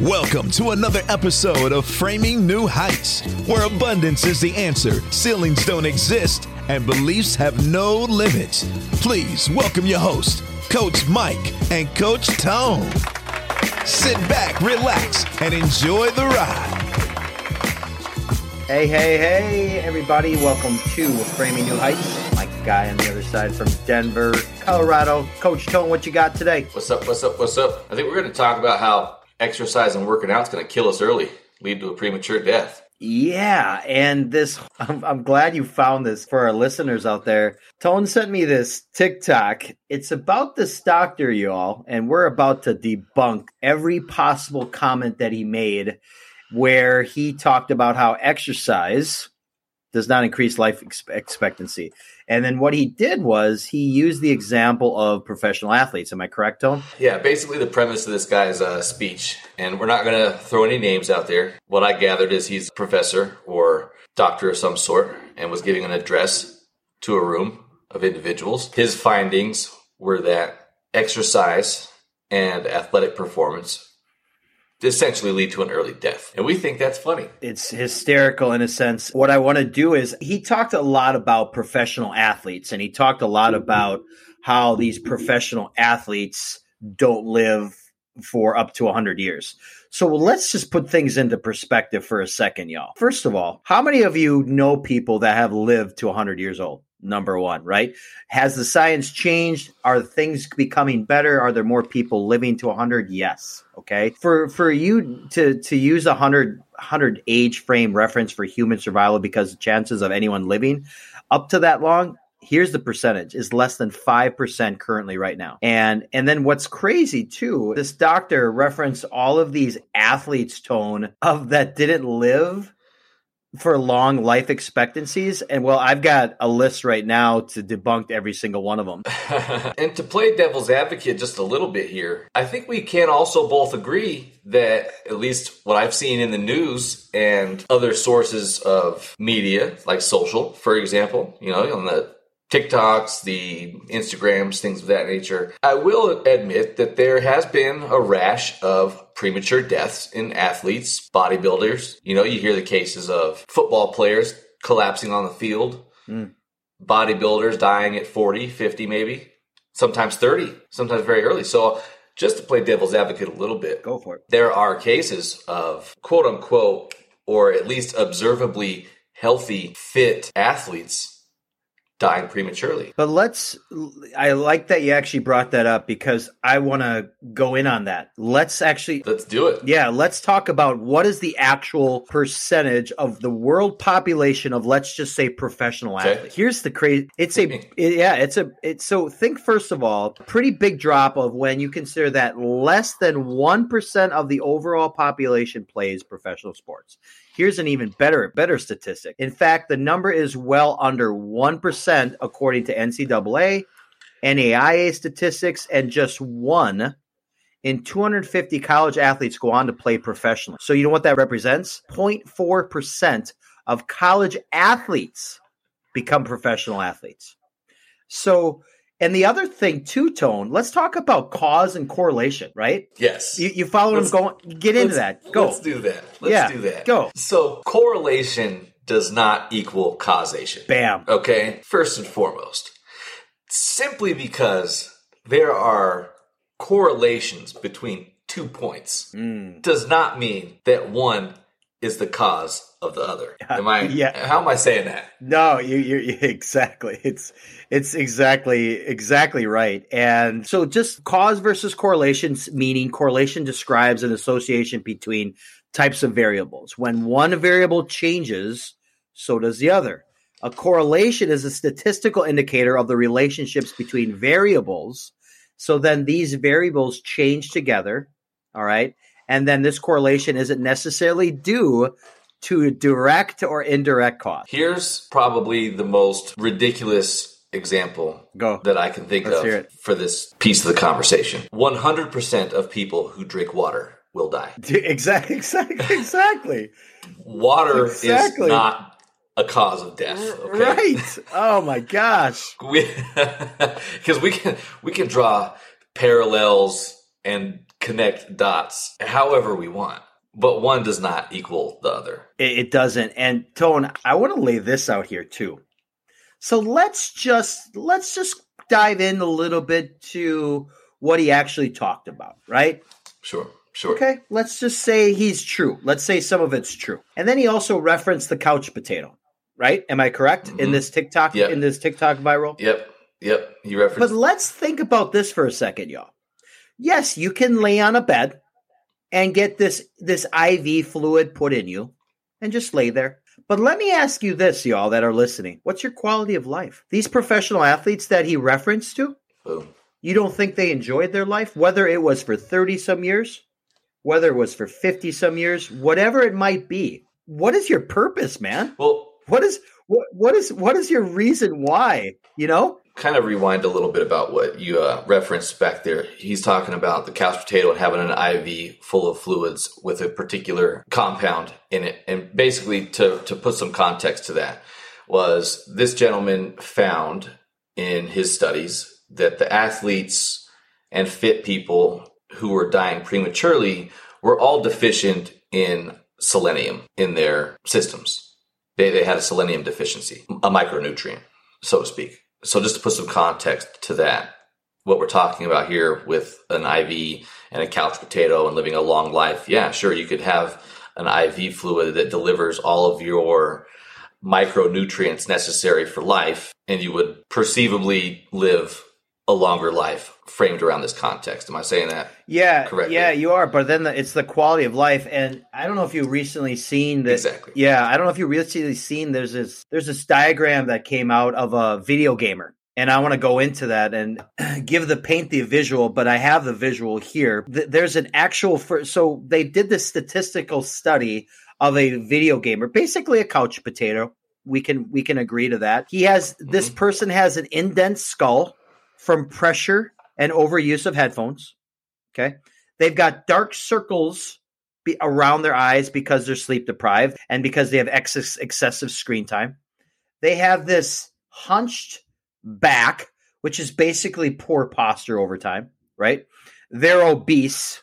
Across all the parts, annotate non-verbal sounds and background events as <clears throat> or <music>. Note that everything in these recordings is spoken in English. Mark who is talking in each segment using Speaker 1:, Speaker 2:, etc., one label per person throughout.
Speaker 1: Welcome to another episode of Framing New Heights, where abundance is the answer, ceilings don't exist, and beliefs have no limits. Please welcome your host, Coach Mike and Coach Tone. Sit back, relax, and enjoy the ride.
Speaker 2: Hey, hey, hey, everybody. Welcome to Framing New Heights. Mike Guy on the other side from Denver, Colorado. Coach Tone, what you got today?
Speaker 3: What's up? What's up? What's up? I think we're going to talk about how exercise and working out is going to kill us early, lead to a premature death.
Speaker 2: Yeah, and this, <laughs> I'm, I'm glad you found this for our listeners out there. Tone sent me this TikTok. It's about this doctor, y'all, and we're about to debunk every possible comment that he made where he talked about how exercise does not increase life ex- expectancy. And then what he did was he used the example of professional athletes. Am I correct, Tone?
Speaker 3: Yeah, basically the premise of this guy's uh, speech, and we're not going to throw any names out there. What I gathered is he's a professor or doctor of some sort and was giving an address to a room of individuals. His findings were that exercise and athletic performance essentially lead to an early death. And we think that's funny.
Speaker 2: It's hysterical in a sense. What I want to do is he talked a lot about professional athletes and he talked a lot about how these professional athletes don't live for up to 100 years. So let's just put things into perspective for a second, y'all. First of all, how many of you know people that have lived to 100 years old? Number one, right? Has the science changed? Are things becoming better? Are there more people living to 100? Yes. Okay. For for you to to use a 100 100 age frame reference for human survival because the chances of anyone living up to that long here's the percentage is less than 5% currently right now and and then what's crazy too this doctor referenced all of these athletes tone of that didn't live for long life expectancies and well i've got a list right now to debunk every single one of them <laughs>
Speaker 3: and to play devil's advocate just a little bit here i think we can also both agree that at least what i've seen in the news and other sources of media like social for example you know on the TikToks, the Instagrams, things of that nature. I will admit that there has been a rash of premature deaths in athletes, bodybuilders. You know, you hear the cases of football players collapsing on the field, mm. bodybuilders dying at 40, 50 maybe, sometimes 30, sometimes very early. So just to play devil's advocate a little bit,
Speaker 2: go for it.
Speaker 3: There are cases of quote unquote, or at least observably healthy, fit athletes dying prematurely.
Speaker 2: But let's, I like that you actually brought that up because I want to go in on that. Let's actually,
Speaker 3: let's do it.
Speaker 2: Yeah, let's talk about what is the actual percentage of the world population of, let's just say, professional okay. athletes. Here's the crazy, it's a, it, yeah, it's a, it's so think first of all, pretty big drop of when you consider that less than 1% of the overall population plays professional sports. Here's an even better better statistic. In fact, the number is well under 1% according to NCAA, NAIA statistics, and just one in 250 college athletes go on to play professionally. So you know what that represents? 0.4% of college athletes become professional athletes. So and the other thing, too, Tone, let's talk about cause and correlation, right?
Speaker 3: Yes.
Speaker 2: You, you follow let's, going, get into that. Go.
Speaker 3: Let's do that. Let's
Speaker 2: yeah,
Speaker 3: do that.
Speaker 2: Go.
Speaker 3: So, correlation does not equal causation.
Speaker 2: Bam.
Speaker 3: Okay. First and foremost, simply because there are correlations between two points mm. does not mean that one is the cause of the other. Uh, am I? Yeah. How am I saying that?
Speaker 2: No, you, you <laughs> exactly. It's it's exactly exactly right. And so, just cause versus correlations, meaning correlation describes an association between types of variables. When one variable changes, so does the other. A correlation is a statistical indicator of the relationships between variables. So then these variables change together. All right. And then this correlation isn't necessarily due to direct or indirect cause.
Speaker 3: Here's probably the most ridiculous example
Speaker 2: Go.
Speaker 3: that I can think
Speaker 2: Let's
Speaker 3: of for this piece of the conversation. 100% of people who drink water will die. <laughs>
Speaker 2: Exactly, exactly, exactly.
Speaker 3: water exactly. is not a cause of death. Okay?
Speaker 2: Right. Oh my gosh.
Speaker 3: Because <laughs> we, <laughs> we can we can draw parallels and connect dots however we want, but one does not equal the other.
Speaker 2: It, doesn't. And Tone, I want to lay this out here too. So let's just let's just dive in a little bit to what he actually talked about, right?
Speaker 3: Sure. Sure.
Speaker 2: Okay, let's just say he's true. Let's say some of it's true. And then he also referenced the couch potato, right? Am I correct in
Speaker 3: Mhm.
Speaker 2: this TikTok
Speaker 3: Yep.
Speaker 2: in this TikTok viral?
Speaker 3: Yep. Yep. You
Speaker 2: But let's think about this for a second, y'all. Yes, you can lay on a bed and get this this IV fluid put in you and just lay there. But let me ask you this, y'all that are listening. What's your quality of life? These professional athletes that he referenced to,
Speaker 3: Boom.
Speaker 2: you don't think they enjoyed their life, whether it was for 30 some years, whether it was for 50 some years, whatever it might be. What is your purpose, man?
Speaker 3: Well,
Speaker 2: What is what what is what is your reason why? You know?
Speaker 3: Kind of rewind a little bit about what you uh, referenced back there. He's talking about the couch potato and having an IV full of fluids with a particular compound in it. And basically, to, to put some context to that, was this gentleman found in his studies that the athletes and fit people who were dying prematurely were all deficient in selenium in their systems. They, they had a selenium deficiency, a micronutrient, so to speak. So just to put some context to that, what we're talking about here with an IV and a couch potato and living a long life, yeah, sure, you could have an IV fluid that delivers all of your micronutrients necessary for life, and you would perceivably live a longer life framed around this context. Am I saying that?
Speaker 2: Yeah,
Speaker 3: correctly.
Speaker 2: yeah, you are. But then the, it's the quality of life, and I don't know if you recently seen that.
Speaker 3: Exactly.
Speaker 2: Yeah, I don't know if you recently seen. There's this there's this diagram that came out of a video gamer, and I want to go into that and <clears throat> give the paint the visual. But I have the visual here. Th- There's an actual for so they did this statistical study of a video gamer, basically a couch potato. We can we can agree to that. He has this
Speaker 3: Mhm.
Speaker 2: person has an indent skull from pressure and overuse of headphones. Okay. They've got dark circles be around their eyes because they're sleep deprived and because they have excess, excessive screen time. They have this hunched back, which is basically poor posture over time, right? They're obese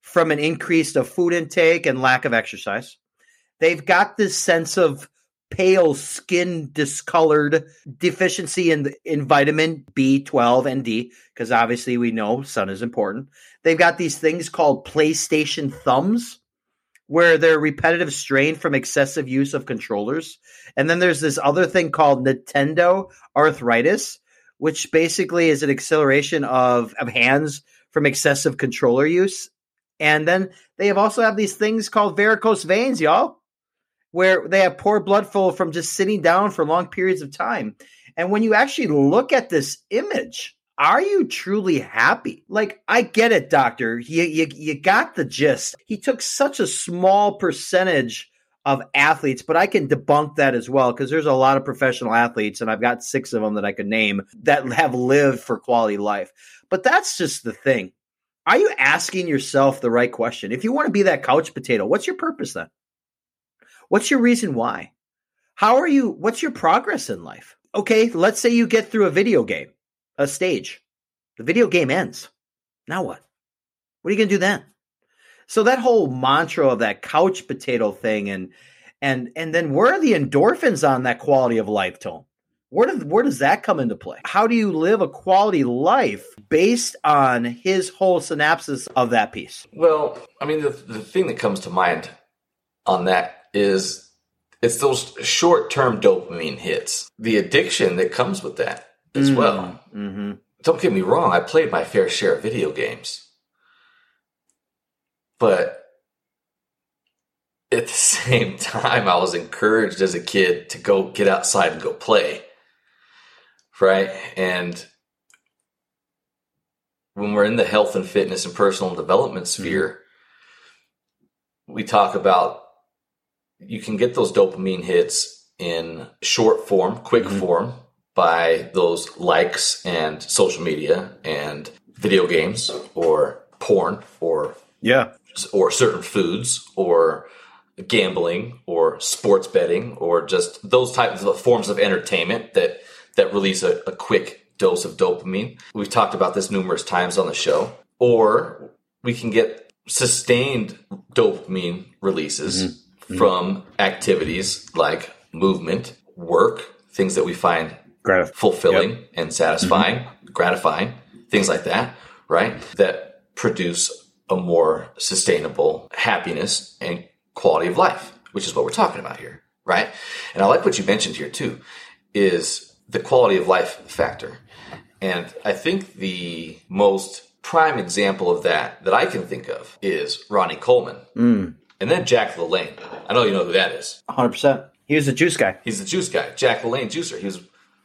Speaker 2: from an increase of food intake and lack of exercise. They've got this sense of pale skin discolored deficiency in in vitamin B12 and D because obviously we know sun is important. They've got these things called PlayStation thumbs where they're repetitive strain from excessive use of controllers. And then there's this other thing called Nintendo arthritis, which basically is an acceleration of, of hands from excessive controller use. And then they have also have these things called varicose veins, y'all where they have poor blood flow from just sitting down for long periods of time. And when you actually look at this image, are you truly happy? Like, I get it, doctor. You, you, you got the gist. He took such a small percentage of athletes, but I can debunk that as well because there's a lot of professional athletes, and I've got six of them that I could name that have lived for quality life. But that's just the thing. Are you asking yourself the right question? If you want to be that couch potato, what's your purpose then? What's your reason why? How are you? What's your progress in life? Okay, let's say you get through a video game, a stage. The video game ends. Now what? What are you going to do then? So that whole mantra of that couch potato thing and and and then where are the endorphins on that quality of life tone? Where does where does that come into play? How do you live a quality life based on his whole synopsis of that piece?
Speaker 3: Well, I mean, the, the thing that comes to mind on that is it's those short term dopamine hits, the addiction that comes with that as well.
Speaker 2: Mm-hmm.
Speaker 3: Don't get me wrong, I played my fair share of video games. But at the <laughs> same time, I was encouraged as a kid to go get outside and go play. Right? And when we're in the health and fitness and personal development sphere, we talk about you can get those dopamine hits in short form, quick
Speaker 2: Mhm.
Speaker 3: form by those likes and social media and video games or porn or
Speaker 2: Yeah.
Speaker 3: or certain foods or gambling or sports betting or just those types of forms of entertainment that that release a, a quick dose of dopamine. We've talked about this numerous times on the show. Or we can get sustained dopamine releases mm-hmm. From activities like movement, work, things that we find Gratif- fulfilling yep. and satisfying, mm-hmm. gratifying, things like that, right? That produce a more sustainable happiness and quality of life, which is what we're talking about here, right? And I like what you mentioned here too, is the quality of life factor. And I think the most prime example of that that I can think of is Ronnie Coleman. Mm. And then Jack LaLanne. I know you know who that is.
Speaker 2: 100%. He was a juice guy.
Speaker 3: He's the juice guy. Jack LaLanne, juicer. He was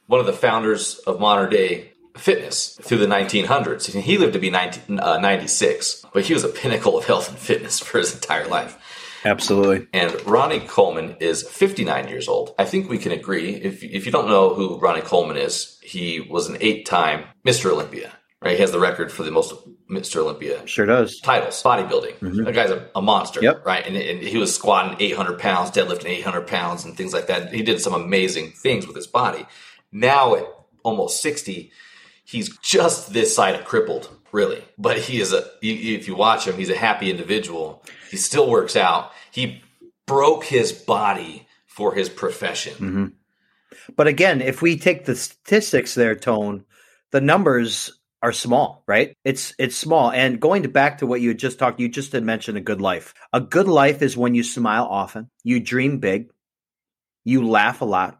Speaker 3: one of the founders of modern day fitness through the 1900s. He lived to be 19, uh, 96, but he was a pinnacle of health and fitness <laughs> for his entire life.
Speaker 2: Absolutely.
Speaker 3: And Ronnie Coleman is 59 years old. I think we can agree. If, if you don't know who Ronnie Coleman is, he was an eight time Mr. Olympia. Right, he has the record for the most Mr. Olympia.
Speaker 2: Sure does.
Speaker 3: Titles, bodybuilding. Mm-hmm. That guy's a, a monster. Yep. Right, and, and, he was squatting 800 pounds, deadlifting 800 pounds, and things like that. He did some amazing things with his body. Now at almost 60, he's just this side of crippled, really. But he is a. If you watch him, he's a happy individual. He still works out. He broke his body for his profession. Mm-hmm.
Speaker 2: But again, if we take the statistics there, Tone, the numbers are small, right? It's it's small. And going to back to what you just talked, you just had mentioned a good life. A good life is when you smile often, you dream big, you laugh a lot,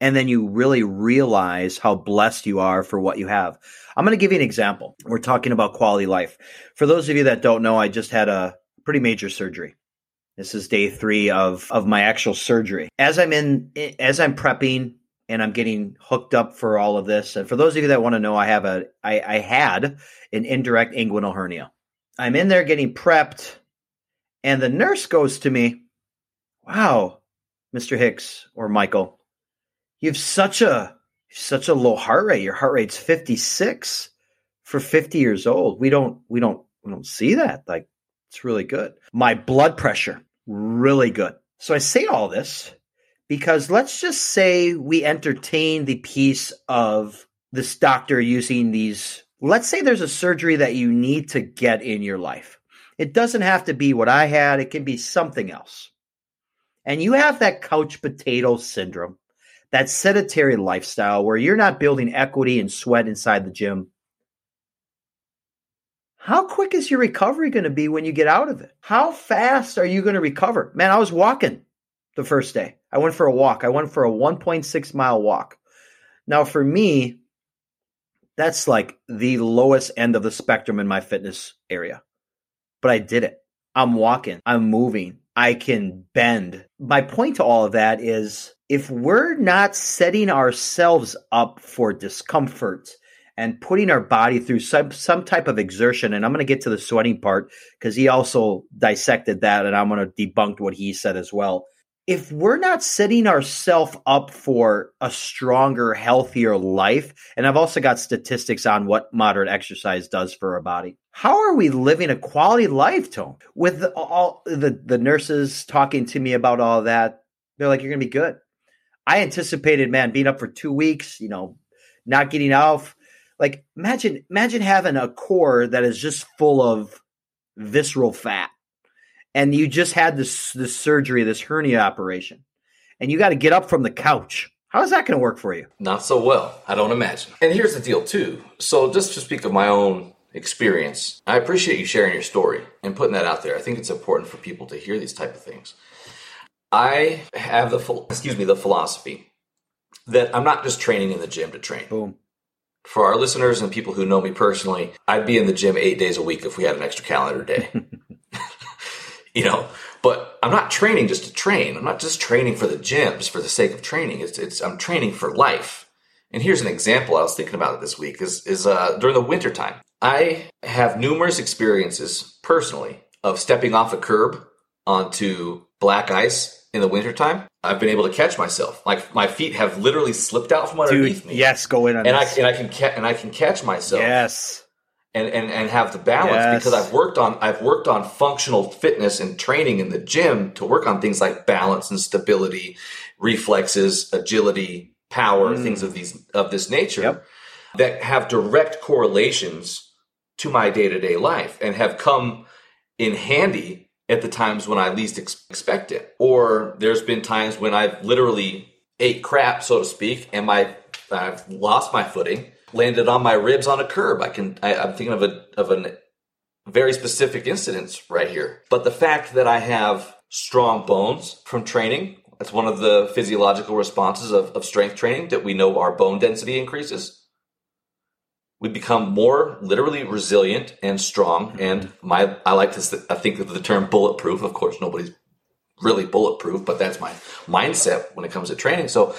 Speaker 2: and then you really realize how blessed you are for what you have. I'm going to give you an example. We're talking about quality life. For those of you that don't know, I just had a pretty major surgery. This is day three of of my actual surgery. As I'm in, as I'm prepping and I'm getting hooked up for all of this. And for those of you that want to know, I have a I, I had an indirect inguinal hernia. I'm in there getting prepped, and the nurse goes to me, "Wow, Mr. Hicks or Michael, you have such a such a low heart rate. Your heart rate's 56 for 50 years old. We don't we don't we don't see that. Like it's really good. My blood pressure really good. So I say all this because let's just say we entertain the piece of this doctor using these. Let's say there's a surgery that you need to get in your life. It doesn't have to be what I had, it can be something else. And you have that couch potato syndrome, that sedentary lifestyle where you're not building equity and sweat inside the gym. How quick is your recovery going to be when you get out of it? How fast are you going to recover? Man, I was walking the first day. I went for a walk. I went for a 1.6 mile walk. Now, for me, that's like the lowest end of the spectrum in my fitness area. But I did it. I'm walking, I'm moving, I can bend. My point to all of that is if we're not setting ourselves up for discomfort and putting our body through some, some type of exertion, and I'm going to get to the sweating part because he also dissected that, and I'm going to debunk what he said as well if we're not setting ourselves up for a stronger, healthier life, and I've also got statistics on what moderate exercise does for our body. How are we living a quality life, Tone? With all the, the nurses talking to me about all that, they're like, you're going to be good. I anticipated, man, being up for two weeks, you know, not getting off. Like, imagine, imagine having a core that is just full of visceral fat and you just had this this surgery, this hernia operation, and you got to get up from the couch. How is that going to work for you?
Speaker 3: Not so well, I don't imagine. And here's the deal, too. So, just to speak of my own experience, I appreciate you sharing your story and putting that out there. I think it's important for people to hear these type of things. I have the excuse me the philosophy that I'm not just training in the gym to train.
Speaker 2: Boom.
Speaker 3: For our listeners and people who know me personally, I'd be in the gym eight days a week if we had an extra calendar day. <laughs> you know but i'm not training just to train. I'm not just training for the gyms for the sake of training. It's, it's i'm training for life. And here's an example i was thinking about this week is, is uh, during the winter time i have numerous experiences personally of stepping off a curb onto black ice in the wintertime i've been able to catch myself. Like my feet have literally slipped out from underneath Dude, me.
Speaker 2: yes go in on
Speaker 3: and
Speaker 2: this.
Speaker 3: i and i can ca- and i can catch myself
Speaker 2: yes
Speaker 3: and, and, and have the balance yes. because I've worked on I've worked on functional fitness and training in the gym to work on things like balance and stability, reflexes, agility, power, mm. things of these of this nature yep. that have direct correlations to my day to day life and have come in handy at the times when I least ex- expect it. Or there's been times when I've literally ate crap, so to speak, and my I've lost my footing, landed on my ribs on a curb. I can I, I'm thinking of a of a very specific incidents right here. But the fact that I have strong bones from training, that's one of the physiological responses of, of strength training that we know our bone density increases. We become more literally resilient and strong. And my, I like to, I think of the term bulletproof. Of course, nobody's really bulletproof, but that's my mindset when it comes to training. So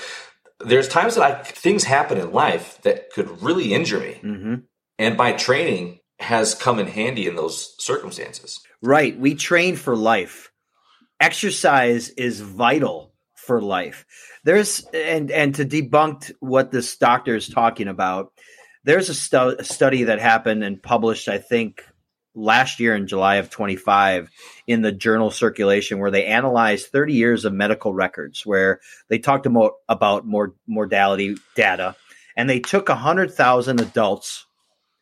Speaker 3: there's times that I, things happen in life that could really injure me.
Speaker 2: Mm-hmm.
Speaker 3: And my training has come in handy in those circumstances.
Speaker 2: Right. We train for life. Exercise is vital for life. There's and and to debunk what this doctor is talking about, there's a, stu- a study that happened and published, I think, last year in July of 25 in the journal Circulation, where they analyzed 30 years of medical records, where they talked about about more mortality data, and they took 100,000 adults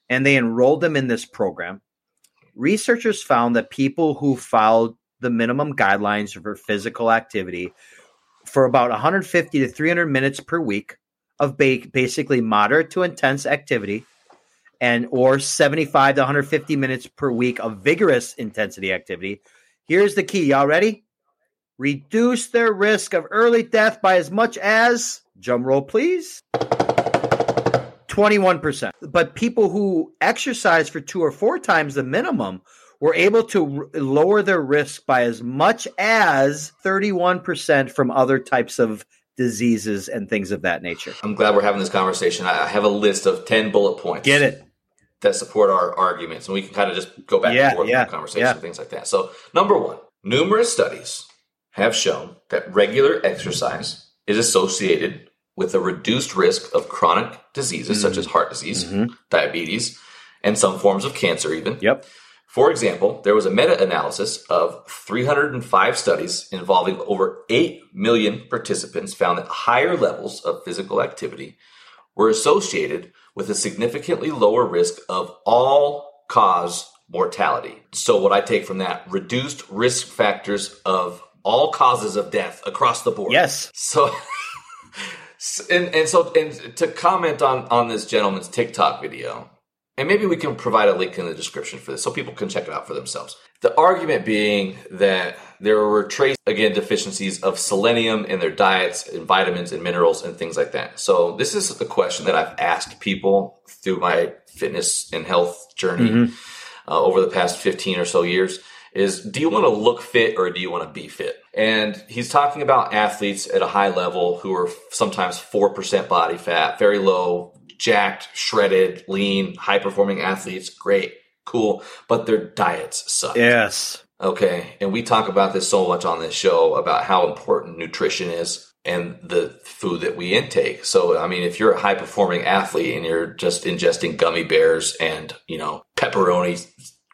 Speaker 2: and they enrolled them in this program. Researchers found that people who followed the minimum guidelines for physical activity for about 150 to 300 minutes per week of ba- basically moderate to intense activity and or 75 to 150 minutes per week of vigorous intensity activity. Here's the key. Y'all ready? Reduce their risk of early death by as much as, drum roll please, 21%. But people who exercise for two or four times the minimum were able to r- lower their risk by as much as 31% from other types of diseases and things of that nature.
Speaker 3: I'm glad we're having this conversation. I have a list of 10 bullet points.
Speaker 2: Get it?
Speaker 3: That support our arguments, and we can kind of just go back
Speaker 2: Yeah,
Speaker 3: and forth
Speaker 2: yeah,
Speaker 3: in the conversation
Speaker 2: yeah.
Speaker 3: and things like that. So, number one, numerous studies have shown that regular exercise is associated with a reduced risk of chronic diseases such mm. as heart disease, mm-hmm. diabetes, and some forms of cancer, even.
Speaker 2: Yep.
Speaker 3: For example, there was a meta analysis of 305 studies involving over 8 million participants found that higher levels of physical activity were associated with a significantly lower risk of all cause mortality. So, what I take from that reduced risk factors of all causes of death across the board.
Speaker 2: Yes.
Speaker 3: So, <laughs> and, and so, and to comment on, on this gentleman's TikTok video, and maybe we can provide a link in the description for this so people can check it out for themselves. The argument being that there were trace, again, deficiencies of selenium in their diets and vitamins and minerals and things like that. So this is the question that I've asked people through my fitness and health journey uh, over the past 15 or so years is do you want to look fit or do you want to be fit? And he's talking about athletes at a high level who are sometimes 4% body fat, very low, jacked, shredded, lean, high performing athletes. Great, cool. But their diets suck.
Speaker 2: Yes.
Speaker 3: Okay. And we talk about this so much on this show about how important nutrition is and the food that we intake. So, I mean, if you're a high performing athlete and you're just ingesting gummy bears and, you know, pepperoni,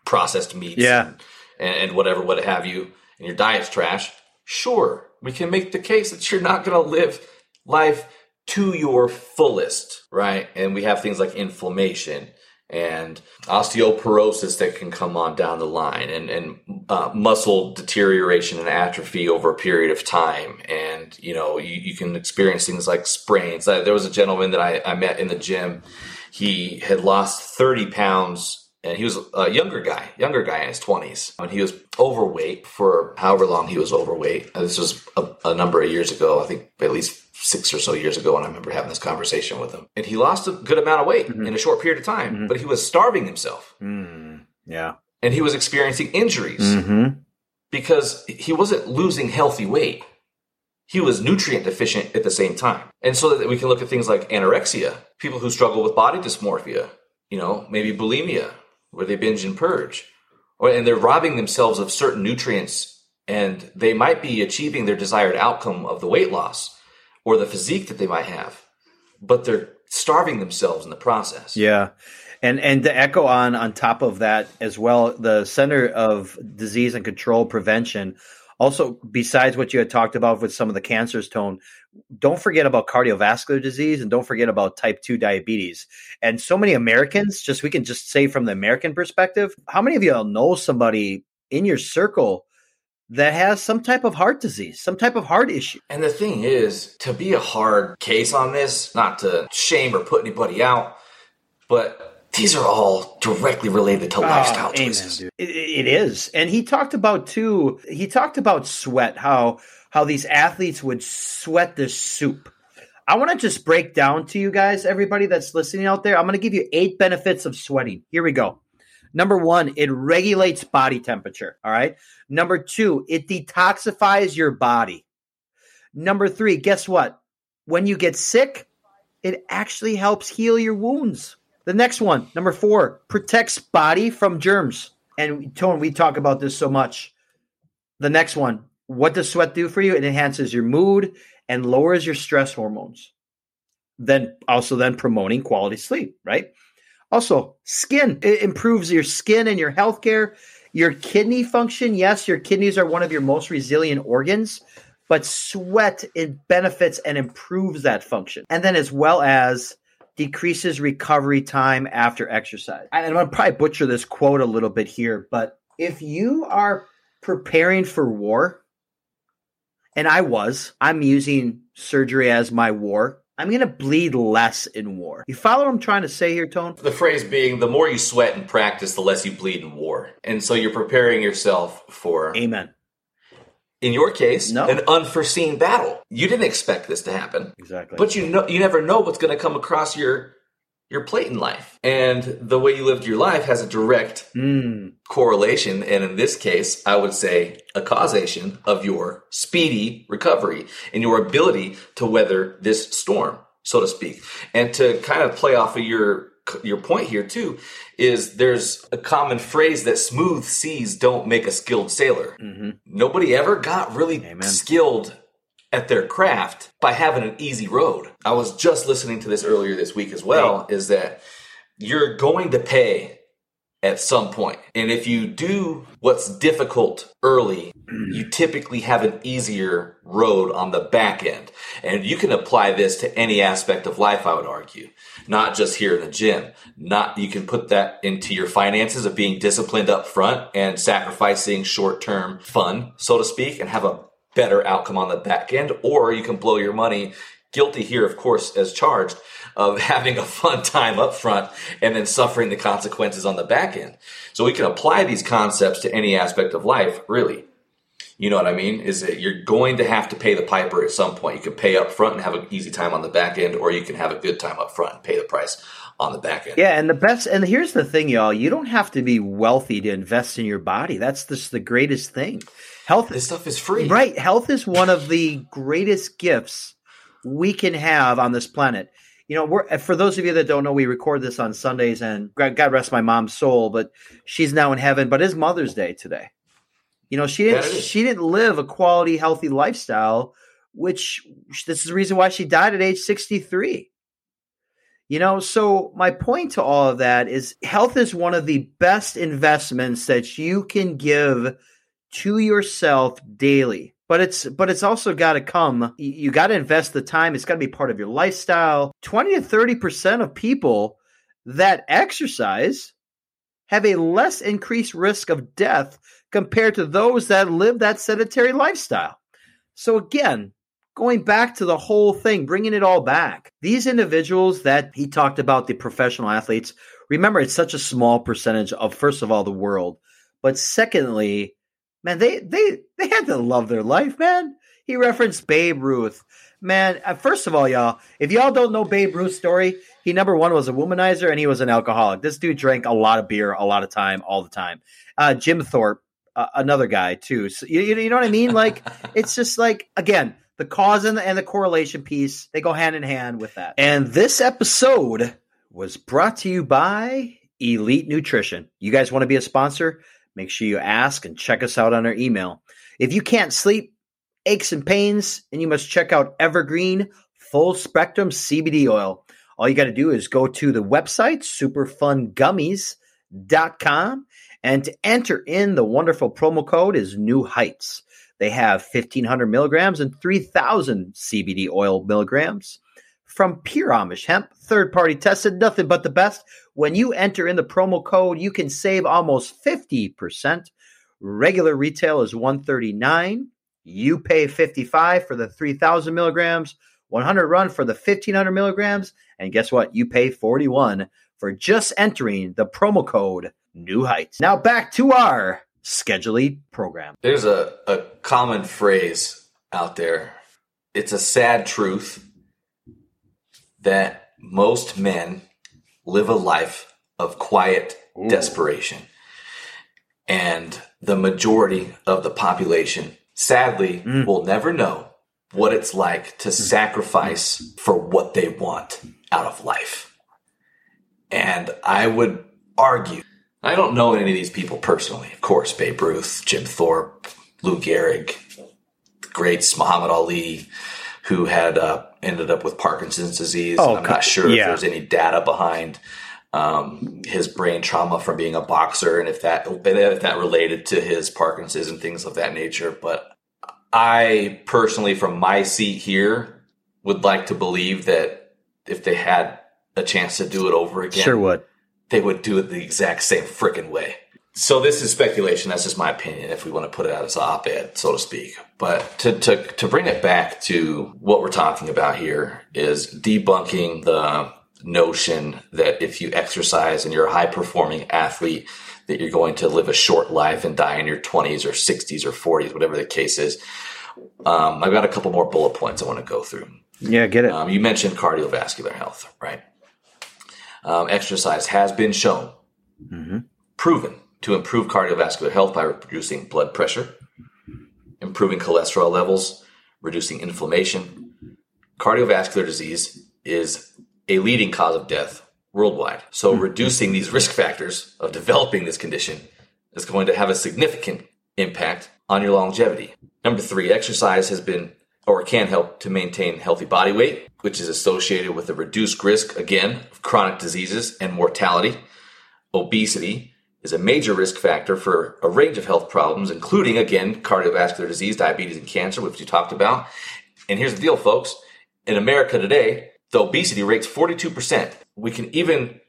Speaker 3: processed meats,
Speaker 2: Yeah.
Speaker 3: and, and whatever, what have you, and your diet's trash, sure, we can make the case that you're not going to live life to your fullest, right? And we have things like inflammation and osteoporosis that can come on down the line and, and uh, muscle deterioration and atrophy over a period of time. And, you know, you, you can experience things like sprains. Uh, there was a gentleman that I, I met in the gym. He had lost 30 pounds and he was a younger guy, younger guy in his 20s. And he was overweight for however long he was overweight. And This was a, a number of years ago, I think at least six or so years ago, and I remember having this conversation with him. And he lost a good amount of weight in a short period of time, but he was starving himself
Speaker 2: Mm, yeah.
Speaker 3: and he was experiencing injuries
Speaker 2: Mm-hmm.
Speaker 3: because he wasn't losing healthy weight. He was nutrient deficient at the same time. And so that we can look at things like anorexia, people who struggle with body dysmorphia, you know, maybe bulimia, where they binge and purge, or, and they're robbing themselves of certain nutrients and they might be achieving their desired outcome of the weight loss or the physique that they might have, but they're starving themselves in the process.
Speaker 2: Yeah. And and to echo on on top of that as well, the Center of Disease and Control Prevention Also, besides what you had talked about with some of the cancers, Tone, don't forget about cardiovascular disease and don't forget about type 2 diabetes. And so many Americans, just we can just say from the American perspective, how many of y'all know somebody in your circle that has some type of heart disease, some type of heart issue?
Speaker 3: And the thing is, to be a hard case on this, not to shame or put anybody out, but these are all directly related to ah, lifestyle oh, choices.
Speaker 2: Amen, it, it is, and he talked about too. He talked about sweat, how how these athletes would sweat the soup. I want to just break down to you guys, everybody that's listening out there. I'm going to give you eight benefits of sweating. Here we go. Number one, it regulates body temperature. All right. Number two, it detoxifies your body. Number three, guess what? When you get sick, it actually helps heal your wounds. The next one, number four, protects body from germs. And Tone, we talk about this so much. The next one, what does sweat do for you? It enhances your mood and lowers your stress hormones. Then also then promoting quality sleep, right? Also, skin. It improves your skin and your health care. Your kidney function. Yes, your kidneys are one of your most resilient organs, but sweat it benefits and improves that function. And then as well as decreases recovery time after exercise. And I'm going to probably butcher this quote a little bit here, but if you are preparing for war, and I was, I'm using surgery as my war. I'm going to bleed less in war. You follow what I'm trying to say here, Tone?
Speaker 3: The phrase being the more you sweat and practice, the less you bleed in war. And so you're preparing yourself for.
Speaker 2: Amen
Speaker 3: in your case, no. an unforeseen battle. You didn't expect this to happen.
Speaker 2: Exactly.
Speaker 3: But you know you never know what's going to come across your your plate in life. And the way you lived your life has a direct mm. correlation and in this case, I would say a causation of your speedy recovery and your ability to weather this storm, so to speak. And to kind of play off of your your point here too is there's a common phrase that smooth seas don't make a skilled sailor. Mm-hmm. Nobody ever got really Amen. skilled at their craft by having an easy road. I was just listening to this earlier this week as well is that you're going to pay at some point. And if you do what's difficult early, you typically have an easier road on the back end. And you can apply this to any aspect of life, I would argue. Not just here in the gym. Not you can put that into your finances of being disciplined up front and sacrificing short-term fun, so to speak, and have a better outcome on the back end, or you can blow your money guilty here, of course, as charged of <laughs> having a fun time up front and then suffering the consequences on the back end. So we can apply these concepts to any aspect of life, really. You know what I mean? Is that you're going to have to pay the piper at some point. You can pay up front and have an easy time on the back end, or you can have a good time up front and pay the price on the back end.
Speaker 2: Yeah, and the best and here's the thing, y'all. You don't have to be wealthy to invest in your body. That's just the greatest thing. Health
Speaker 3: This stuff is free.
Speaker 2: Right. Health is one of the greatest gifts we can have on this planet you know, we're for those of you that don't know, we record this on Sundays, and God rest my mom's soul, but she's now in heaven. But it's Mother's Day today. You know, she didn't she didn't live a quality, healthy lifestyle, which this is the reason why she died at age sixty three. You know, so my point to all of that is health is one of the best investments that you can give to yourself daily but it's but it's also got to come you got to invest the time it's got to be part of your lifestyle. 20 to 30% of people that exercise have a less increased risk of death compared to those that live that sedentary lifestyle. So again going back to the whole thing bringing it all back these individuals that he talked about the professional athletes remember it's such a small percentage of first of all the world but secondly man, they they they had to love their life, man. He referenced Babe Ruth. Man, uh, first of all, y'all, if y'all don't know Babe Ruth's story, he number one was a womanizer and he was an alcoholic. This dude drank a lot of beer, a lot of time, all the time. Uh, Jim Thorpe, uh, another guy too. So, you, you know what I mean? Like <laughs> it's just like again, the cause and the, and the correlation piece they go hand in hand with that. And this episode was brought to you by Elite Nutrition. You guys want to be a sponsor? Make sure you ask and check us out on our email. If you can't sleep, aches and pains, and you must check out Evergreen Full Spectrum CBD Oil. All you got to do is go to the website, superfungummies.com, and to enter in the wonderful promo code is New Heights. They have 1500 milligrams and 3000 CBD oil milligrams from Pure Amish Hemp, third party tested, nothing but the best. When you enter in the promo code, you can save almost 50%. Regular retail is 139. You pay 55 for the 3000 milligrams, 100 run for the 1500 milligrams, and guess what? You pay 41 for just entering the promo code New Heights. Now back to our schedule program.
Speaker 3: There's a, a common phrase out there. It's a sad truth that most men live a life of quiet Ooh. desperation. And the majority of the population, sadly, mm. will never know what it's like to mm. sacrifice for what they want out of life. And I would argue, I don't know any of these people personally. Of course, Babe Ruth, Jim Thorpe, Lou Gehrig, the greats, Muhammad Ali, who had uh, ended up with Parkinson's disease. Oh, I'm not sure yeah. if there's any data behind um, his brain trauma from being a boxer and if that if that related to his Parkinson's and things of that nature. But I personally, from my seat here, would like to believe that if they had a chance to do it over again,
Speaker 2: sure would.
Speaker 3: They would do it the exact same freaking way. So this is speculation. That's just my opinion. If we want to put it out as op-ed, so to speak. But to, to, to bring it back to what we're talking about here is debunking the notion that if you exercise and you're a high performing athlete, that you're going to live a short life and die in your 20s or 60s or 40s, whatever the case is. Um, I've got a couple more bullet points I want to go through.
Speaker 2: Yeah, get it.
Speaker 3: Um, you mentioned cardiovascular health, right? Um, exercise has been shown, mm-hmm. proven to improve cardiovascular health by reducing blood pressure, improving cholesterol levels, reducing inflammation. Cardiovascular disease is a leading cause of death worldwide. So mm-hmm. reducing these risk factors of developing this condition is going to have a significant impact on your longevity. Number three, exercise has been or can help to maintain healthy body weight, which is associated with a reduced risk, again, of chronic diseases and mortality. Obesity is a major risk factor for a range of health problems, including, again, cardiovascular disease, diabetes, and cancer, which you talked about. And here's the deal, folks. In America today, the obesity rate's 42%. We can even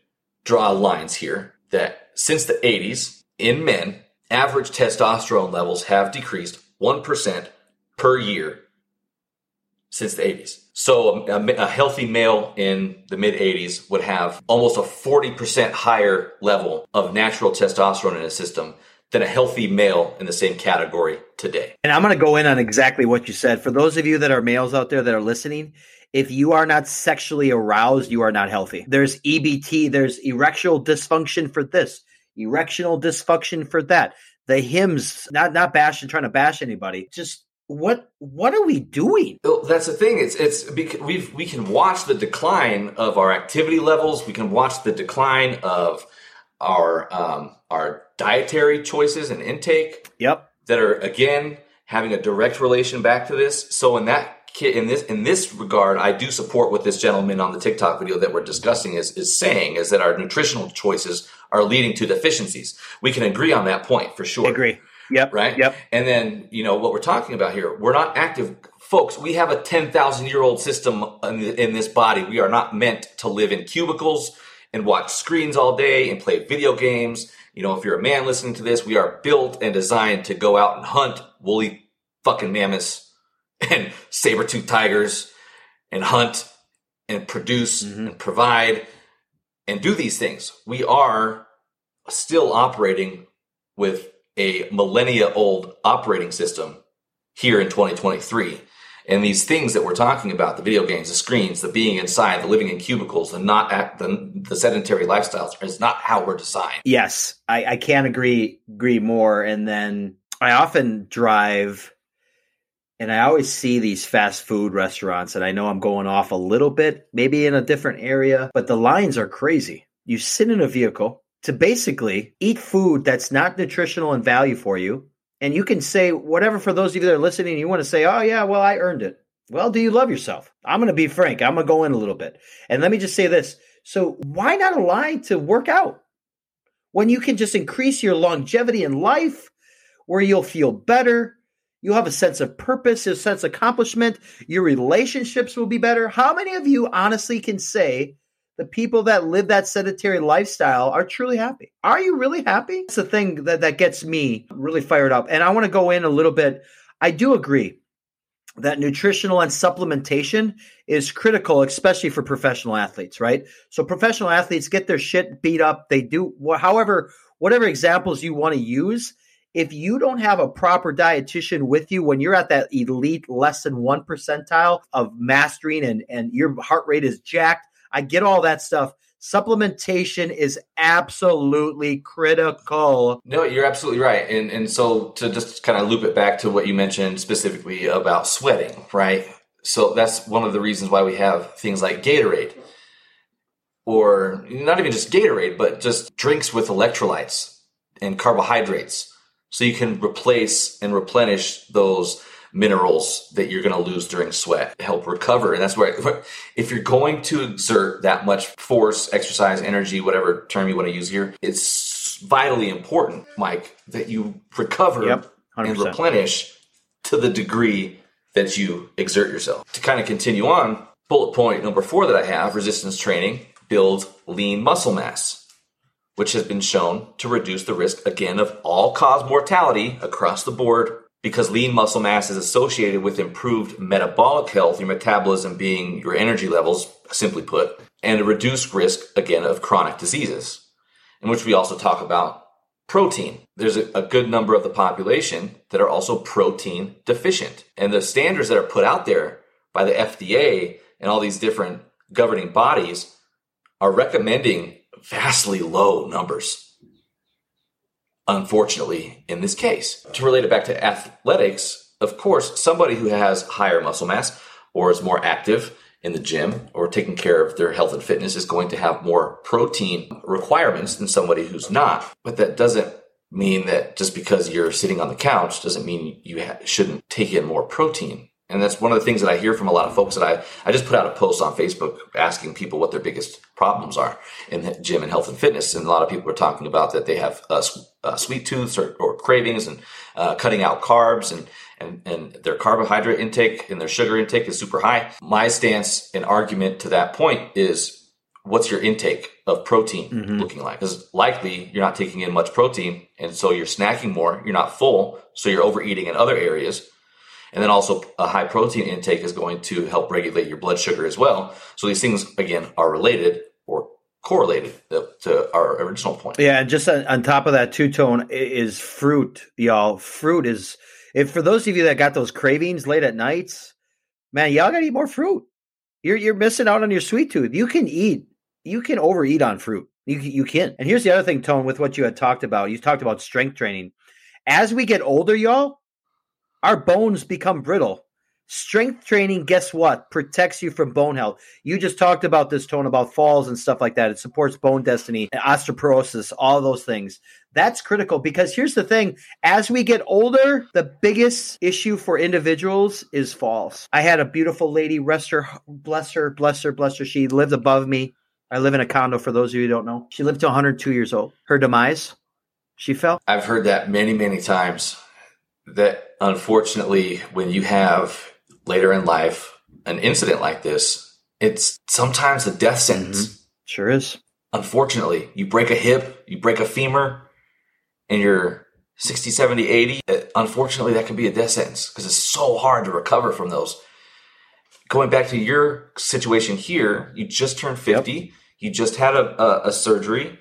Speaker 3: draw lines here that since the 80s, in men, average testosterone levels have decreased 1% per year since the 80s. So a, a, healthy male in the mid 80s would have almost a 40% higher level of natural testosterone in his system than a healthy male in the same category today.
Speaker 2: And I'm going to go in on exactly what you said. For those of you that are males out there that are listening, if you are not sexually aroused, you are not healthy. There's EBT, there's erectional dysfunction for this, erectional dysfunction for that. The Hims, not not bashing, trying to bash anybody, just what what are we doing?
Speaker 3: That's the thing. It's it's we've we can watch the decline of our activity levels. We can watch the decline of our um, our dietary choices and intake.
Speaker 2: Yep.
Speaker 3: That are again having a direct relation back to this. So in that in this in this regard, I do support what this gentleman on the TikTok video that we're discussing is is saying is that our nutritional choices are leading to deficiencies. We can agree on that point for sure.
Speaker 2: I agree. Yep.
Speaker 3: Right.
Speaker 2: Yep.
Speaker 3: And then, you know, what we're talking about here, we're not active folks. We have a 10,000 year old system in, in this body. We are not meant to live in cubicles and watch screens all day and play video games. You know, if you're a man listening to this, we are built and designed to go out and hunt woolly fucking mammoths <laughs> and saber-toothed tigers and hunt and produce mm-hmm. and provide and do these things. We are still operating with a millennia old operating system here in 2023. And these things that we're talking about, the video games, the screens, the being inside, the living in cubicles, the not at the, the sedentary lifestyles is not how we're designed.
Speaker 2: Yes, I, I can't agree agree more. And then I often drive and I always see these fast food restaurants, and I know I'm going off a little bit, maybe in a different area, but the lines are crazy. You sit in a vehicle, to basically eat food that's not nutritional and value for you. And you can say whatever for those of you that are listening, you want to say, oh, yeah, well, I earned it. Well, do you love yourself? I'm going to be frank. I'm going to go in a little bit. And let me just say this. So, why not align to work out when you can just increase your longevity in life where you'll feel better? You'll have a sense of purpose, a sense of accomplishment. Your relationships will be better. How many of you honestly can say the people that live that sedentary lifestyle are truly happy? Are you really happy? It's the thing that, that gets me really fired up. And I want to go in a little bit. I do agree that nutritional and supplementation is critical, especially for professional athletes, right? So professional athletes get their shit beat up. They do, however, whatever examples you want to use if you don't have a proper dietitian with you when you're at that elite less than one percentile of mastering and, and your heart rate is jacked, I get all that stuff. Supplementation is absolutely critical.
Speaker 3: No, you're absolutely right. And and so to just kind of loop it back to what you mentioned specifically about sweating, right? So that's one of the reasons why we have things like Gatorade. Or not even just Gatorade, but just drinks with electrolytes and carbohydrates so you can replace and replenish those minerals that you're going to lose during sweat help recover. And that's where if you're going to exert that much force exercise energy whatever term you want to use here it's vitally important mike that you recover
Speaker 2: yep,
Speaker 3: and replenish to the degree that you exert yourself. To kind of continue on bullet point number four that i have resistance training builds lean muscle mass which has been shown to reduce the risk again of all cause mortality across the board because lean muscle mass is associated with improved metabolic health, your metabolism being your energy levels, simply put, and a reduced risk again of chronic diseases, in which we also talk about protein. There's a, a, good number of the population that are also protein deficient. And the standards that are put out there by the FDA and all these different governing bodies are recommending vastly low numbers. Unfortunately, in this case, to relate it back to athletics, of course, somebody who has higher muscle mass or is more active in the gym or taking care of their health and fitness is going to have more protein requirements than somebody who's not. But that doesn't mean that just because you're sitting on the couch doesn't mean you ha- shouldn't take in more protein. And that's one of the things that I hear from a lot of folks that I, I just put out a post on Facebook asking people what their biggest problems are in gym and health and fitness. And a lot of people are talking about that they have uh, uh, sweet tooths or, or cravings and uh, cutting out carbs and, and, and their carbohydrate intake and their sugar intake is super high. My stance and argument to that point is what's your intake of protein mm-hmm. looking like? Because likely you're not taking in much protein. And so you're snacking more. You're not full. So you're overeating in other areas and then also a high protein intake is going to help regulate your blood sugar as well. So these things, again, are related or correlated to our original point.
Speaker 2: Yeah. And just on, top of that, two tone is fruit, y'all. Fruit is, if for those of you that got those cravings late at nights, man, y'all got to eat more fruit. You're, you're missing out on your sweet tooth. You can eat, you can overeat on fruit. You, you can. And here's the other thing, Tone, with what you had talked about. You talked about strength training. As we get older, y'all, our bones become brittle. Strength training, guess what? Protects you from bone health. You just talked about this tone about falls and stuff like that. It supports bone density, osteoporosis, all those things. That's critical because here's the thing as we get older, the biggest issue for individuals is falls. I had a beautiful lady, rest her, bless her, bless her, bless her. She lived above me. I live in a condo for those of you who don't know. She lived to 102 years old. Her demise, she fell.
Speaker 3: I've heard that many, many times that unfortunately, when you have later in life an incident like this, it's sometimes a death sentence. Mm-hmm.
Speaker 2: Sure is.
Speaker 3: Unfortunately, you break a hip, you break a femur, and you're 60, 70, 80. Uh, unfortunately, that can be a death sentence because it's so hard to recover from those. Going back to your situation here, you just turned 50, yep. you just had a, a, a surgery,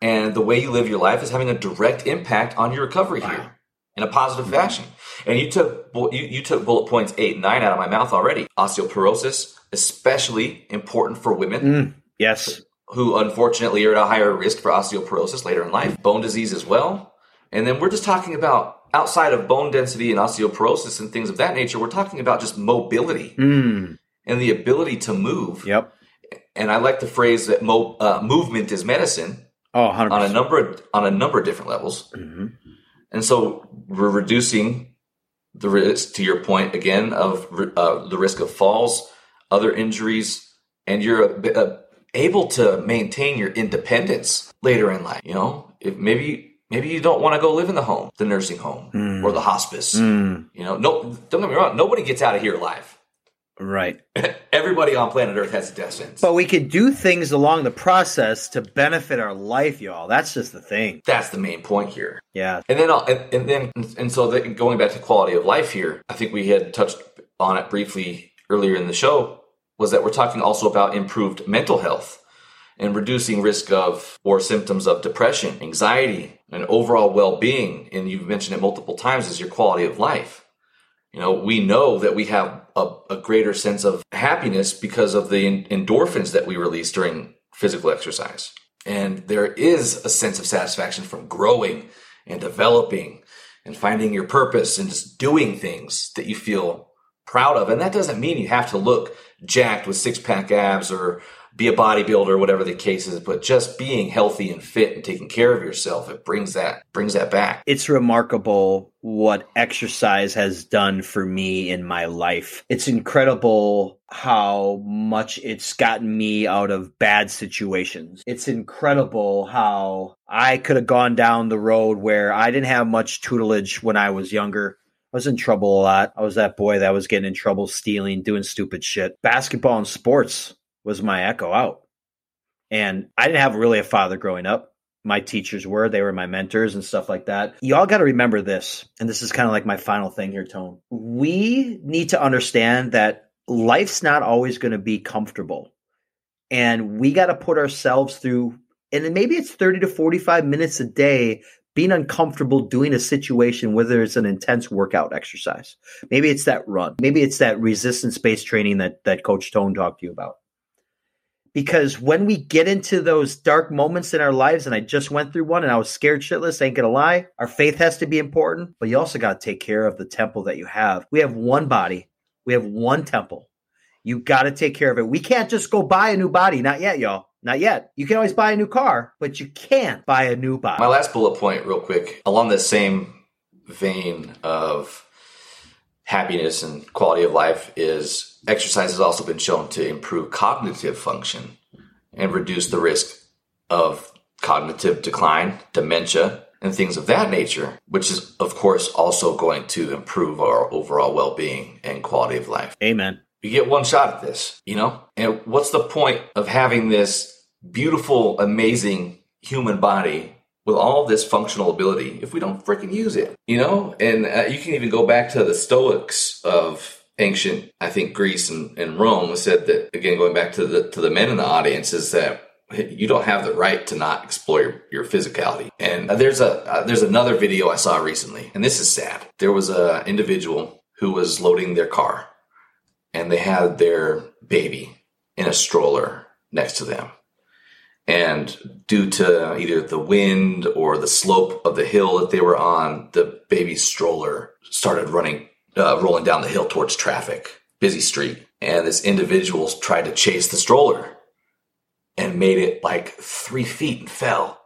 Speaker 3: and the way you live your life is having a direct impact on your recovery wow. here in a positive fashion. And you took you, you took bullet points eight and nine out of my mouth already. Osteoporosis, especially important for women.
Speaker 2: Mm, yes.
Speaker 3: Who unfortunately are at a higher risk for osteoporosis later in life. Bone disease as well. And then we're just talking about outside of bone density and osteoporosis and things of that nature, we're talking about just mobility
Speaker 2: mm.
Speaker 3: and the ability to move.
Speaker 2: Yep.
Speaker 3: And I like the phrase that mo- uh, movement is medicine.
Speaker 2: Oh, 100%.
Speaker 3: on a number of, on a number of different levels.
Speaker 2: Mm-hmm.
Speaker 3: And so we're reducing the risk, to your point again, of uh, the risk of falls, other injuries, and you're uh, able to maintain your independence later in life. You know, if maybe Maybe you don't want to go live in the home, the nursing home,
Speaker 2: Mm.
Speaker 3: or the hospice.
Speaker 2: Mm,
Speaker 3: You know, no, don't get me wrong. Nobody gets out of here alive.
Speaker 2: Right. <laughs>
Speaker 3: Everybody on planet Earth has a death sentence.
Speaker 2: But we can do things along the process to benefit our life, y'all. That's just the thing.
Speaker 3: That's the main point here.
Speaker 2: Yeah.
Speaker 3: And then, I'll- and, and then, and so the, going back to quality of life here, I think we had touched on it briefly earlier in the show. Was that we're talking also about improved mental health and reducing risk of or symptoms of depression, anxiety, and overall well-being. And you've mentioned it multiple times as your quality of life. You know, we know that we have a, a greater sense of happiness because of the en- endorphins that we release during physical exercise. And there is a sense of satisfaction from growing and developing and finding your purpose and just doing things that you feel proud of. And that doesn't mean you have to look jacked with six pack abs or be a bodybuilder, whatever the case is, but just being healthy and fit and taking care of yourself, it brings that, brings that back.
Speaker 2: It's remarkable what exercise has done for me in my life. It's incredible how much it's gotten me out of bad situations. It's incredible how I could have gone down the road where I didn't have much tutelage when I was younger. I was in trouble a lot. I was that boy that was getting in trouble stealing, doing stupid shit. Basketball and sports was my echo out. And I didn't have really a father growing up my teachers were. They were my mentors and stuff like that. Y'all got to remember this, and this is kind of like my final thing here, Tone. We need to understand that life's not always going to be comfortable, and we got to put ourselves through. And maybe it's thirty to forty-five minutes a day being uncomfortable doing a situation, whether it's an intense workout exercise. Maybe it's that run. Maybe it's that resistance based training that that Coach Tone talked to you about because when we get into those dark moments in our lives, and I just went through one and I was scared shitless, ain't gonna lie, our faith has to be important, but you also got to take care of the temple that you have. We have one body, we have one temple. You got to take care of it. We can't just go buy a new body. Not yet, y'all. Not yet. You can always buy a new car, but you can't buy a new body.
Speaker 3: My last bullet point, real quick, along the same vein of happiness and quality of life, is exercise has also been shown to improve cognitive function and reduce the risk of cognitive decline, dementia, and things of that nature, which is, of course, also going to improve our overall well being and quality of life.
Speaker 2: Amen.
Speaker 3: You get one shot at this, you know? And what's the point of having this beautiful, amazing human body with all this functional ability if we don't freaking use it, you know? And uh, you can even go back to the Stoics of ancient, I think Greece and, and Rome said that again, going back to the, to the men in the audience is that you don't have the right to not explore your, your physicality. And there's a, uh, there's another video I saw recently and this is sad. There was a individual who was loading their car and they had their baby in a stroller next to them. And due to either the wind or the slope of the hill that they were on, the baby's stroller started running, uh, rolling down the hill towards traffic, busy street. And this individual tried to chase the stroller and made it like three feet and fell.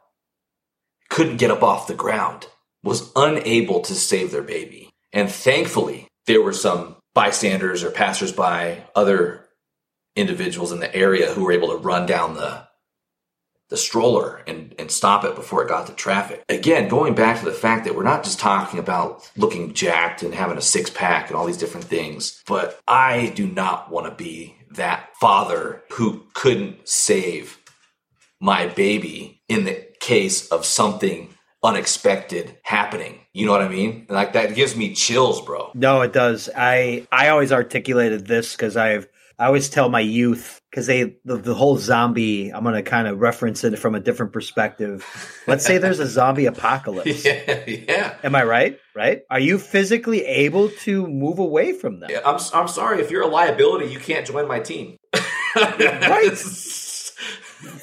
Speaker 3: Couldn't get up off the ground, was unable to save their baby. And thankfully, there were some bystanders or passersby, other individuals in the area who were able to run down the the stroller and, and stop it before it got to traffic. Again, going back to the fact that we're not just talking about looking jacked and having a six pack and all these different things, but I do not want to be that father who couldn't save my baby in the case of something unexpected happening. You know what I mean? Like that gives me chills, bro.
Speaker 2: No, it does. I I always articulated this because I've I always tell my youth because they the, the whole zombie. I'm gonna kind of reference it from a different perspective. Let's say there's a <laughs> zombie apocalypse.
Speaker 3: Yeah, yeah.
Speaker 2: Am I right? Right? Are you physically able to move away from them?
Speaker 3: I'm I'm sorry if you're a liability, you can't join my team. <laughs>
Speaker 2: Right. <laughs>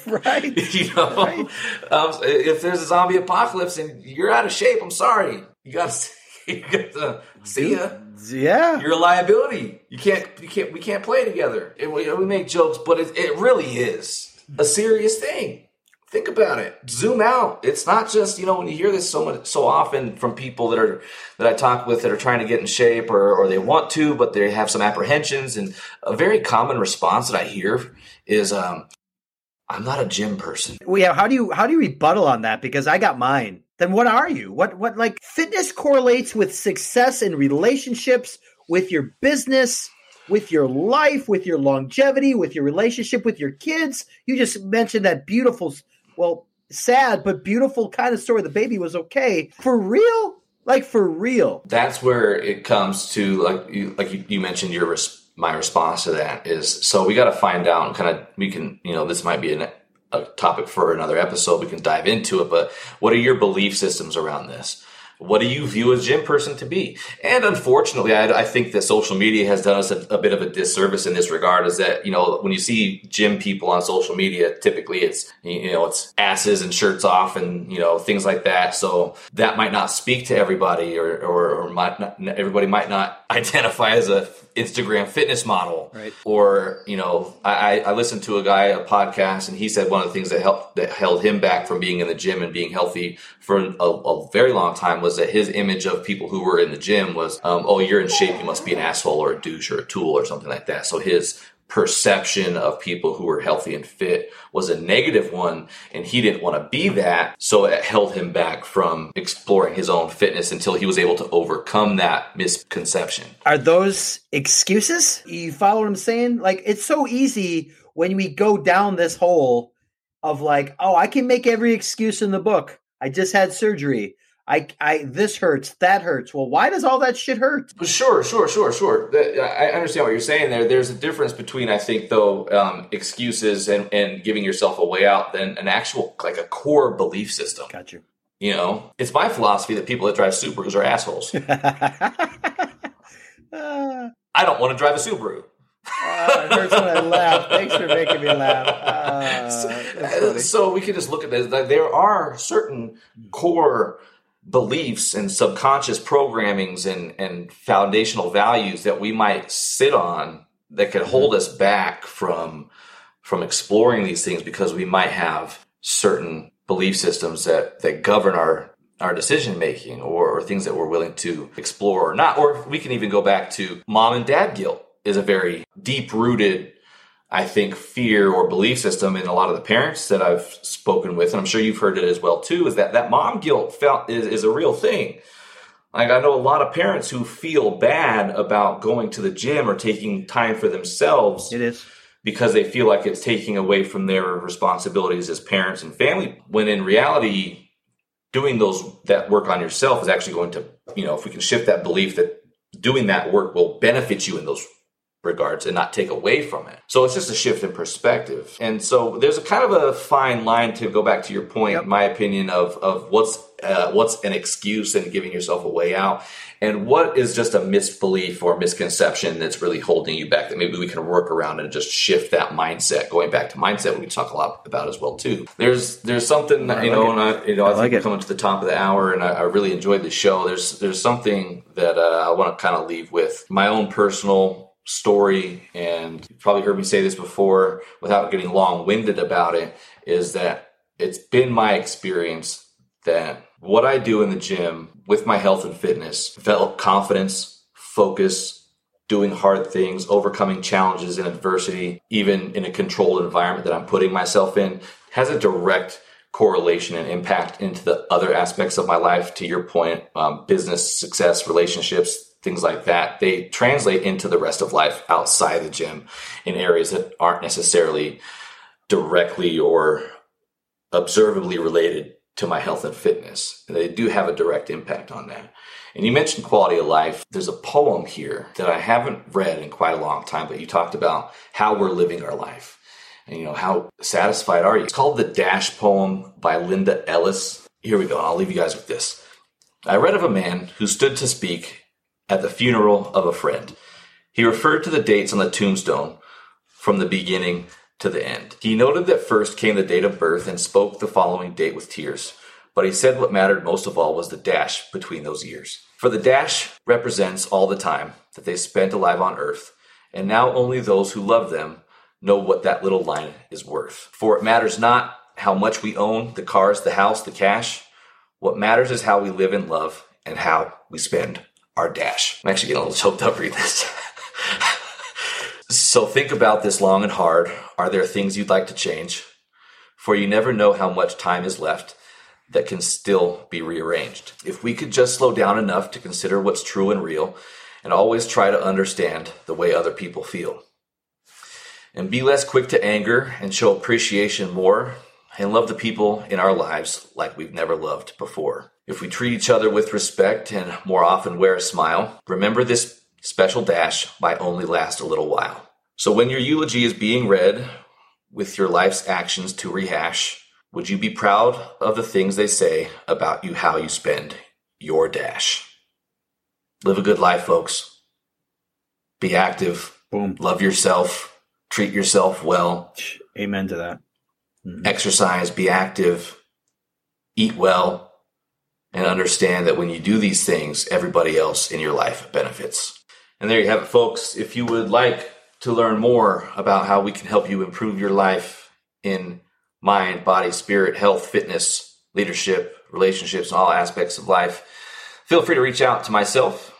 Speaker 2: Right.
Speaker 3: you know,
Speaker 2: Right.
Speaker 3: um, if there's a zombie apocalypse and you're out of shape, I'm sorry. You got to you got to see ya.
Speaker 2: Yeah.
Speaker 3: You're a liability. You can't. You can't. We can't play together. And we, we make jokes, but it, it really is a serious thing. Think about it. Zoom out. It's not just you know when you hear this so much so often from people that are that I talk with that are trying to get in shape or or they want to, but they have some apprehensions. And a very common response that I hear is, um, "I'm not a gym person."
Speaker 2: Well, yeah. How do you how do you rebuttal on that? Because I got mine. Then what are you? What what like fitness correlates with success in relationships, with your business, with your life, with your longevity, with your relationship with your kids. You just mentioned that beautiful, well, sad but beautiful kind of story. The baby was okay. For real? Like for real.
Speaker 3: That's where it comes to like you like you, you mentioned your res- my response to that is so we got to find out and kind of we can you know this might be an, a topic for another episode we can dive into it but what are your belief systems around this what do you view a gym person to be? And unfortunately, I, I think that social media has done us a, a, bit of a disservice in this regard. Is that you know when you see gym people on social media, typically it's you know it's asses and shirts off and you know things like that. So that might not speak to everybody, or or, or might not, everybody might not <laughs> identify as a Instagram fitness model.
Speaker 2: Right.
Speaker 3: Or, you know, I, I listened to a guy, a podcast, and he said one of the things that helped, that held him back from being in the gym and being healthy for a, a very long time was that his image of people who were in the gym was, um, oh, you're in shape, you must be an asshole or a douche or a tool or something like that. So his perception of people who were healthy and fit was a negative one and he didn't want to be that so it held him back from exploring his own fitness until he was able to overcome that misconception.
Speaker 2: Are those excuses? You follow what i'm saying? Like it's so easy when we go down this hole of like oh i can make every excuse in the book. I just had surgery I, I, this hurts, that hurts. Well, why does all that shit hurt?
Speaker 3: Sure, sure, sure, sure. I understand what you're saying there. There's a difference between, I think, though, um, excuses and, and giving yourself a way out than an actual, like a core belief system.
Speaker 2: Got you.
Speaker 3: You know, it's my philosophy that people that drive Subarus are assholes. <laughs> I don't want to drive a Subaru.
Speaker 2: Uh, it hurts when I laugh. Thanks for making me laugh. <laughs> Uh,
Speaker 3: so, so, we can just look at this. There are certain core beliefs and subconscious programmings and, and foundational values that we might sit on that could hold mm-hmm. us back from from exploring these things because we might have certain belief systems that that govern our our decision making or, or things that we're willing to explore or not. Or we can even go back to mom and dad guilt is a very deep rooted I think, fear or belief system in a lot of the parents that I've spoken with, and I'm sure you've heard it as well too, is that that mom guilt felt is, is a real thing. Like I know a lot of parents who feel bad about going to the gym or taking time for themselves.
Speaker 2: It is
Speaker 3: because they feel like it's taking away from their responsibilities as parents and family. When in reality, doing those that work on yourself is actually going to, you know, if we can shift that belief that doing that work will benefit you in those regards and not take away from it. So it's just a shift in perspective. And so there's a kind of a fine line to go back to your point, yep. my opinion of of what's uh, what's an excuse and giving yourself a way out and what is just a misbelief or misconception that's really holding you back that maybe we can work around and just shift that mindset going back to mindset we can talk a lot about as well too there's there's something you know and I, you know I, I think like coming to the top of the hour and I, I, really enjoyed the show there's there's something that uh, I want to kind of leave with my own personal story, and you've probably heard me say this before without getting long winded about it, is that it's been my experience that what I do in the gym with my health and fitness, develop confidence, focus, doing hard things, overcoming challenges and adversity, even in a controlled environment that I'm putting myself in, has a direct correlation and impact into the other aspects of my life. To your point, um, business success, relationships, things like that, they translate into the rest of life outside the gym in areas that aren't necessarily directly or observably related to my health and fitness. They do have a direct impact on that. And you mentioned quality of life. There's a poem here that I haven't read in quite a long time, but you talked about how we're living our life. And you know, how satisfied are you? It's called the Dash poem by Linda Ellis. Here we go. I'll leave you guys with this. I read of a man who stood to speak at the funeral of a friend. He referred to the dates on the tombstone from the beginning to the end. He noted that first came the date of birth and spoke the following date with tears. But he said what mattered most of all was the dash between those years. For the dash represents all the time that they spent alive on earth, and now only those who love them know what that little line is worth. For it matters not how much we own, the cars, the house, the cash. What matters is how we live in love and how we spend our dash. I'm actually getting a little choked up reading this. so think about this long and hard. Are there things you'd like to change? For you never know how much time is left. that can still be rearranged. If we could just slow down enough to consider what's true and real and always try to understand the way other people feel. And be less quick to anger and show appreciation more and love the people in our lives like we've never loved before. If we treat each other with respect and more often wear a smile, remember this special dash might only last a little while. So when your eulogy is being read with your life's actions to rehash, would you be proud of the things they say about you, how you spend your dash? Live a good life, folks. Be active.
Speaker 2: Boom.
Speaker 3: Love yourself. Treat yourself well.
Speaker 2: Amen to that.
Speaker 3: Mm-hmm. Exercise, be active, eat well, and understand that when you do these things, everybody else in your life benefits. And there you have it, folks. If you would like to learn more about how we can help you improve your life in mind, body, spirit, health, fitness, leadership, relationships, and all aspects of life, feel free to reach out to myself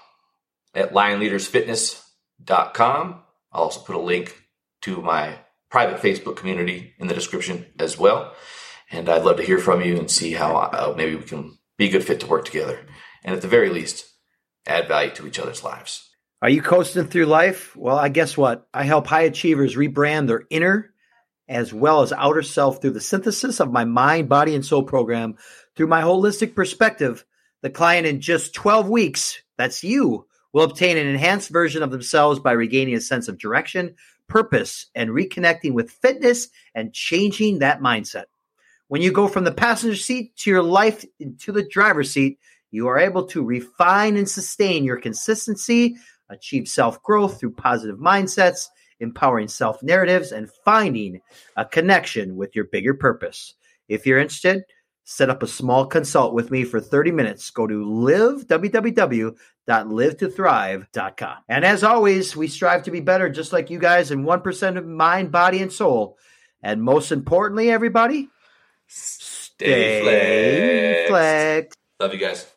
Speaker 3: at lionleadersfitness.com. I'll also put a link to my private Facebook community in the description as well. And I'd love to hear from you and see how uh, maybe we can be a good fit to work together. And at the very least, add value to each other's lives.
Speaker 2: Are you coasting through life? Well, I guess what? I help high achievers rebrand their inner as well as outer self through the synthesis of my mind, body, and soul program. Through my holistic perspective, the client in just 12 weeks, that's you, will obtain an enhanced version of themselves by regaining a sense of direction, purpose, and reconnecting with fitness and changing that mindset. When you go from the passenger seat to your life into the driver's seat, you are able to refine and sustain your consistency, achieve self growth through positive mindsets, empowering self narratives, and finding a connection with your bigger purpose. If you're interested, set up a small consult with me for 30 minutes. Go to live, www.liv2thrive.com. And as always, we strive to be better, just like you guys, in 1% of mind, body, and soul. And most importantly, everybody,
Speaker 3: stay, stay flexed.
Speaker 2: flexed.
Speaker 3: Love you guys.